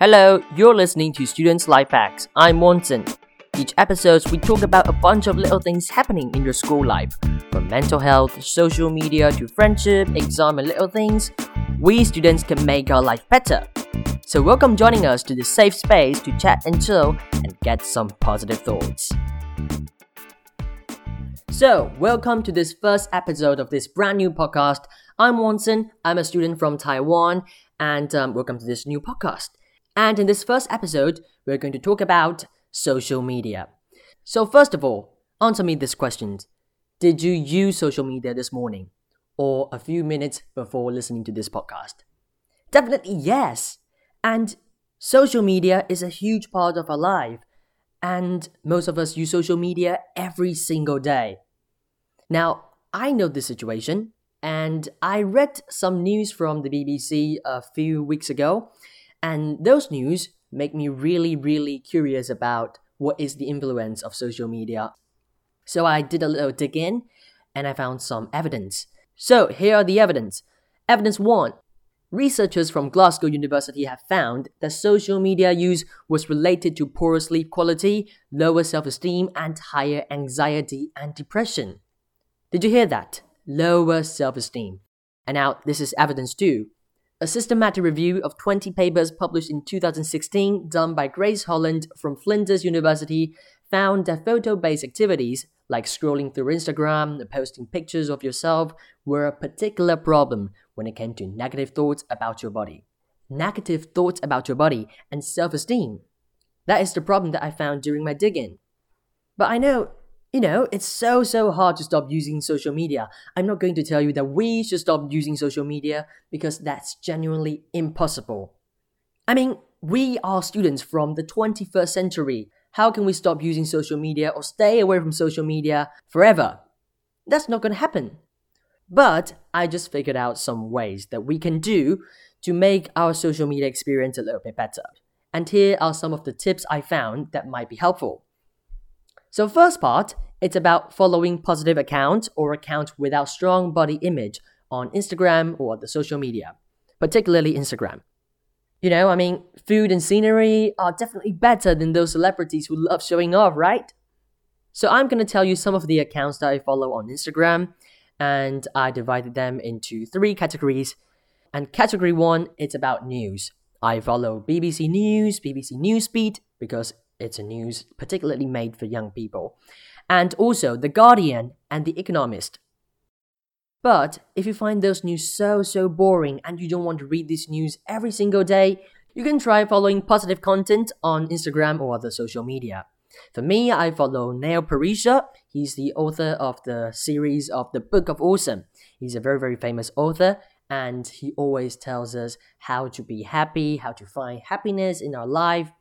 Hello, you're listening to Students Life Hacks. I'm Watson. Each episode, we talk about a bunch of little things happening in your school life. From mental health, social media, to friendship, exam, and little things, we students can make our life better. So, welcome joining us to the safe space to chat and chill and get some positive thoughts. So, welcome to this first episode of this brand new podcast. I'm Watson, I'm a student from Taiwan, and um, welcome to this new podcast. And in this first episode, we're going to talk about social media. So, first of all, answer me this question Did you use social media this morning or a few minutes before listening to this podcast? Definitely yes. And social media is a huge part of our life. And most of us use social media every single day. Now, I know this situation, and I read some news from the BBC a few weeks ago, and those news make me really, really curious about what is the influence of social media. So I did a little dig in, and I found some evidence. So here are the evidence. Evidence 1 Researchers from Glasgow University have found that social media use was related to poorer sleep quality, lower self esteem, and higher anxiety and depression. Did you hear that? Lower self esteem. And now, this is evidence too. A systematic review of 20 papers published in 2016, done by Grace Holland from Flinders University, found that photo based activities like scrolling through Instagram, posting pictures of yourself, were a particular problem when it came to negative thoughts about your body. Negative thoughts about your body and self esteem. That is the problem that I found during my digging. But I know, you know, it's so, so hard to stop using social media. I'm not going to tell you that we should stop using social media because that's genuinely impossible. I mean, we are students from the 21st century. How can we stop using social media or stay away from social media forever? That's not going to happen. But I just figured out some ways that we can do to make our social media experience a little bit better. And here are some of the tips I found that might be helpful. So, first part, it's about following positive accounts or accounts without strong body image on Instagram or the social media, particularly Instagram. You know, I mean, food and scenery are definitely better than those celebrities who love showing off, right? So, I'm gonna tell you some of the accounts that I follow on Instagram and I divided them into three categories. And category one, it's about news. I follow BBC News, BBC Newsbeat, because it's a news particularly made for young people, and also The Guardian and The Economist. But if you find those news so, so boring and you don't want to read this news every single day, you can try following positive content on Instagram or other social media. For me, I follow Neil Pasricha. He's the author of the series of the Book of Awesome. He's a very, very famous author, and he always tells us how to be happy, how to find happiness in our life.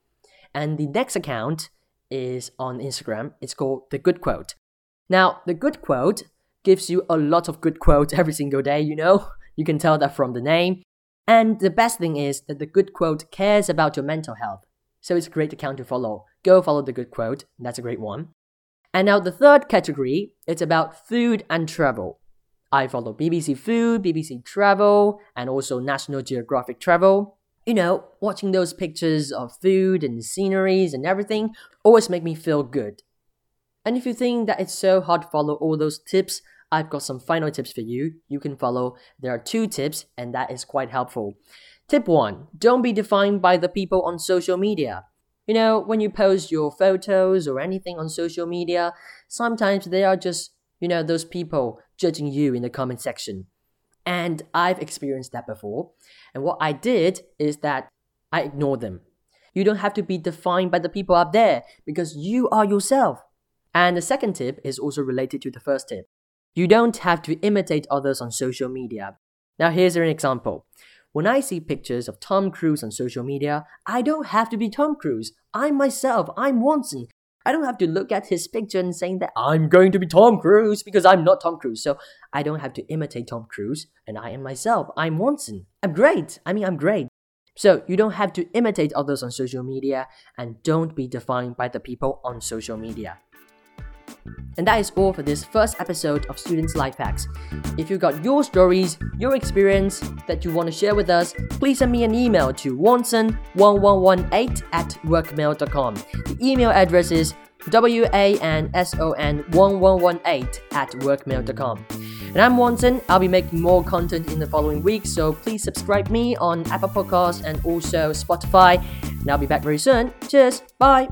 And the next account is on Instagram. It's called The Good Quote. Now, The Good Quote gives you a lot of good quotes every single day, you know? You can tell that from the name. And the best thing is that The Good Quote cares about your mental health. So it's a great account to follow. Go follow the good quote. That's a great one. And now the third category, it's about food and travel. I follow BBC Food, BBC Travel, and also National Geographic Travel. You know, watching those pictures of food and sceneries and everything always make me feel good. And if you think that it's so hard to follow all those tips, I've got some final tips for you. You can follow. There are two tips, and that is quite helpful. Tip 1 Don't be defined by the people on social media. You know, when you post your photos or anything on social media, sometimes they are just, you know, those people judging you in the comment section. And I've experienced that before. And what I did is that I ignored them. You don't have to be defined by the people up there because you are yourself. And the second tip is also related to the first tip. You don't have to imitate others on social media. Now, here's an example. When I see pictures of Tom Cruise on social media, I don't have to be Tom Cruise. I'm myself. I'm Watson. I don't have to look at his picture and saying that I'm going to be Tom Cruise because I'm not Tom Cruise. So I don't have to imitate Tom Cruise and I am myself. I'm Watson. I'm great. I mean, I'm great. So you don't have to imitate others on social media and don't be defined by the people on social media. And that is all for this first episode of Students Life Hacks. If you've got your stories, your experience that you want to share with us, please send me an email to wanson1118 at workmail.com. The email address is wanson1118 at workmail.com. And I'm Wanson. I'll be making more content in the following weeks, so please subscribe me on Apple Podcasts and also Spotify. And I'll be back very soon. Cheers. Bye.